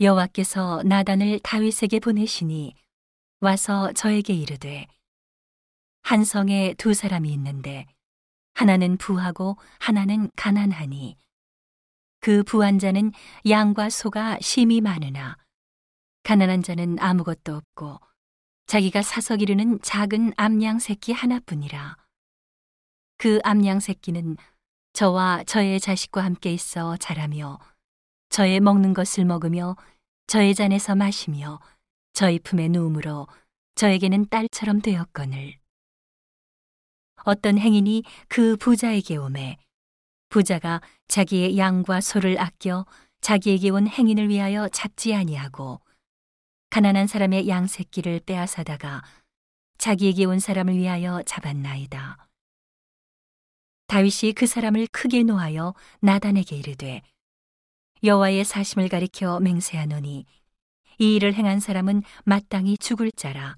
여호와께서 나단을 다윗에게 보내시니 와서 저에게 이르되 한 성에 두 사람이 있는데 하나는 부하고 하나는 가난하니 그 부한 자는 양과 소가 심히 많으나 가난한 자는 아무것도 없고 자기가 사서 기르는 작은 암양 새끼 하나뿐이라. 그 암양 새끼는 저와 저의 자식과 함께 있어 자라며 저의 먹는 것을 먹으며 저의 잔에서 마시며 저희 품에 누움으로 저에게는 딸처럼 되었거늘 어떤 행인이 그 부자에게 오매 부자가 자기의 양과 소를 아껴 자기에게 온 행인을 위하여 잡지 아니하고 가난한 사람의 양 새끼를 빼앗아다가 자기에게 온 사람을 위하여 잡았나이다. 다윗이 그 사람을 크게 노하여 나단에게 이르되 여호와의 사심을 가리켜 맹세하노니 이 일을 행한 사람은 마땅히 죽을 자라.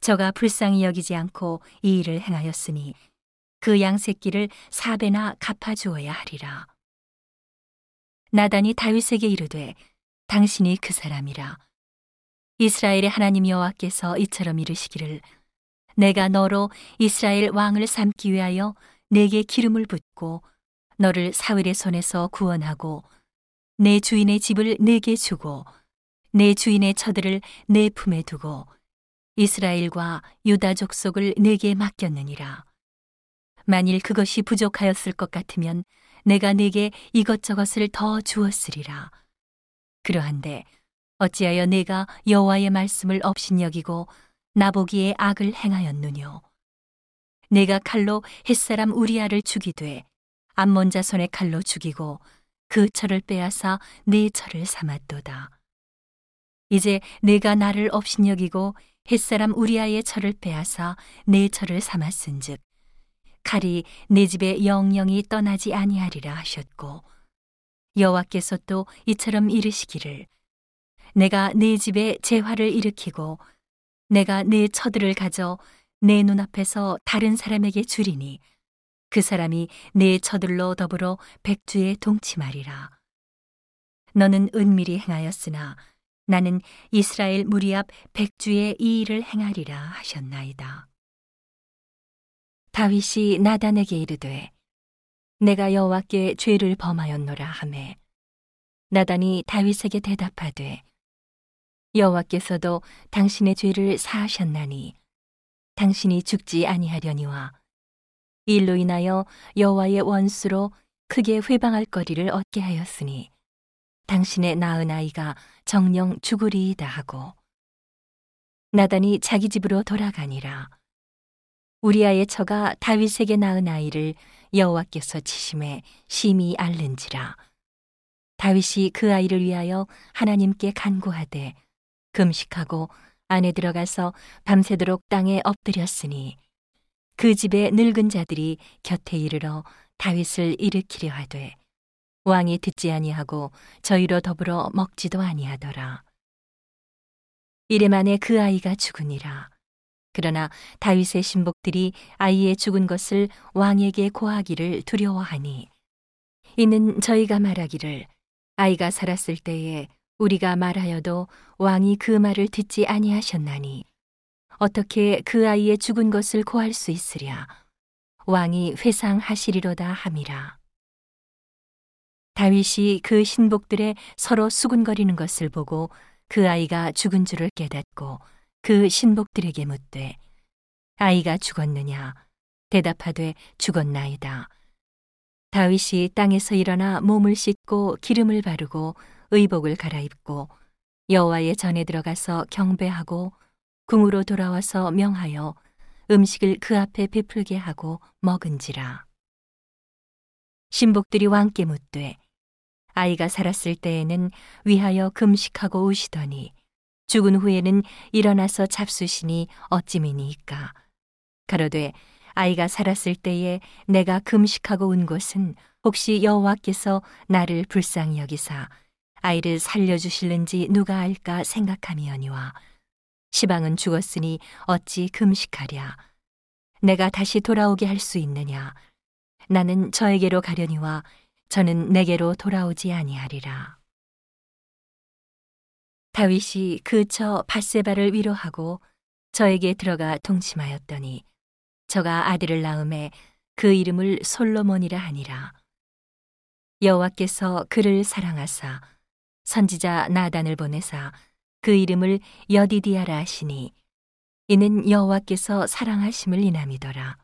저가 불쌍히 여기지 않고 이 일을 행하였으니 그 양새끼를 사배나 갚아 주어야 하리라. 나단이 다윗에게 이르되 당신이 그 사람이라. 이스라엘의 하나님 여호와께서 이처럼 이르시기를 내가 너로 이스라엘 왕을 삼기 위하여 내게 기름을 붓고 너를 사울의 손에서 구원하고 내 주인의 집을 내게 주고 내 주인의 처들을 내 품에 두고 이스라엘과 유다 족속을 내게 맡겼느니라. 만일 그것이 부족하였을 것 같으면 내가 내게 이것저것을 더 주었으리라. 그러한데 어찌하여 내가 여호와의 말씀을 업신여기고 나보기에 악을 행하였느뇨. 내가 칼로 햇사람 우리아를 죽이되 암몬 자손의 칼로 죽이고 그 철을 빼앗아 내 철을 삼았도다. 이제 내가 나를 업신여기고 햇사람 우리아의 철을 빼앗아 내 철을 삼았은즉 칼이 내 집에 영영이 떠나지 아니하리라 하셨고 여호와께서 또 이처럼 이르시기를 내가 내 집에 재화를 일으키고 내가 내 처들을 가져 내 눈앞에서 다른 사람에게 주리니 그 사람이 내 처들로 더불어 백주에 동침하리라. 너는 은밀히 행하였으나 나는 이스라엘 무리 앞 백주에 이 일을 행하리라 하셨나이다. 다윗이 나단에게 이르되 내가 여호와께 죄를 범하였노라 하매 나단이 다윗에게 대답하되 여호와께서도 당신의 죄를 사하셨나니 당신이 죽지 아니하려니와 일로 인하여 여호와의 원수로 크게 회방할 거리를 얻게 하였으니 당신의 낳은 아이가 정령 죽으리이다 하고 나단이 자기 집으로 돌아가니라. 우리아의 처가 다윗에게 낳은 아이를 여호와께서 치심에 심히 앓는지라. 다윗이 그 아이를 위하여 하나님께 간구하되 금식하고 안에 들어가서 밤새도록 땅에 엎드렸으니 그 집에 늙은 자들이 곁에 이르러 다윗을 일으키려 하되 왕이 듣지 아니하고 저희로 더불어 먹지도 아니하더라. 이래 만에 그 아이가 죽으니라. 그러나 다윗의 신복들이 아이의 죽은 것을 왕에게 고하기를 두려워하니 이는 저희가 말하기를 아이가 살았을 때에 우리가 말하여도 왕이 그 말을 듣지 아니하셨나니 어떻게 그 아이의 죽은 것을 고할 수 있으랴? 왕이 회상하시리로다 함이라. 다윗이 그 신복들의 서로 수군거리는 것을 보고 그 아이가 죽은 줄을 깨닫고 그 신복들에게 묻되 아이가 죽었느냐? 대답하되 죽었나이다. 다윗이 땅에서 일어나 몸을 씻고 기름을 바르고 의복을 갈아입고 여호와의 전에 들어가서 경배하고 궁으로 돌아와서 명하여 음식을 그 앞에 베풀게 하고 먹은지라. 신복들이 왕께 묻되 아이가 살았을 때에는 위하여 금식하고 우시더니 죽은 후에는 일어나서 잡수시니 어찌미니이까. 가로되 아이가 살았을 때에 내가 금식하고 운 것은 혹시 여호와께서 나를 불쌍히 여기사 아이를 살려 주실는지 누가 알까 생각함이oni와 시방은 죽었으니 어찌 금식하랴? 내가 다시 돌아오게 할 수 있느냐? 나는 저에게로 가려니와 저는 내게로 돌아오지 아니하리라. 다윗이 그저 바세바를 위로하고 저에게 들어가 동침하였더니 저가 아들을 낳음에 그 이름을 솔로몬이라 하니라. 여호와께서 그를 사랑하사 선지자 나단을 보내사 그 이름을 여디디아라 하시니 이는 여호와께서 사랑하심을 인함이더라.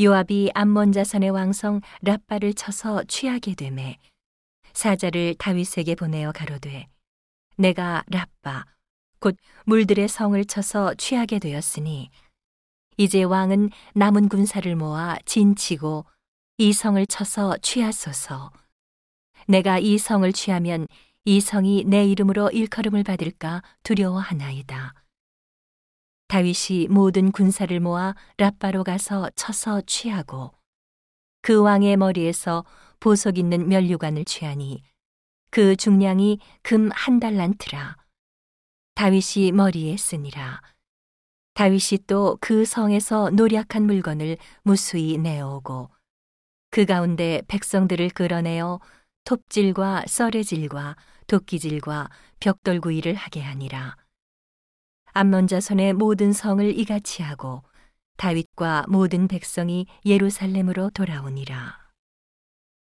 요압이 암몬 자선의 왕성 랍바를 쳐서 취하게 되매 사자를 다윗에게 보내어 가로되 내가 랍바 곧 물들의 성을 쳐서 취하게 되었으니 이제 왕은 남은 군사를 모아 진치고 이 성을 쳐서 취하소서 내가 이 성을 취하면 이 성이 내 이름으로 일컬음을 받을까 두려워하나이다. 다윗이 모든 군사를 모아 랍바로 가서 쳐서 취하고 그 왕의 머리에서 보석 있는 면류관을 취하니 그 중량이 금 한 달란트라 다윗이 머리에 쓰니라 다윗이 또 그 성에서 노략한 물건을 무수히 내어오고 그 가운데 백성들을 끌어내어 톱질과 썰의질과 도끼질과 벽돌구이를 하게 하니라. 암몬 자손의 모든 성을 이같이 하고 다윗과 모든 백성이 예루살렘으로 돌아오니라.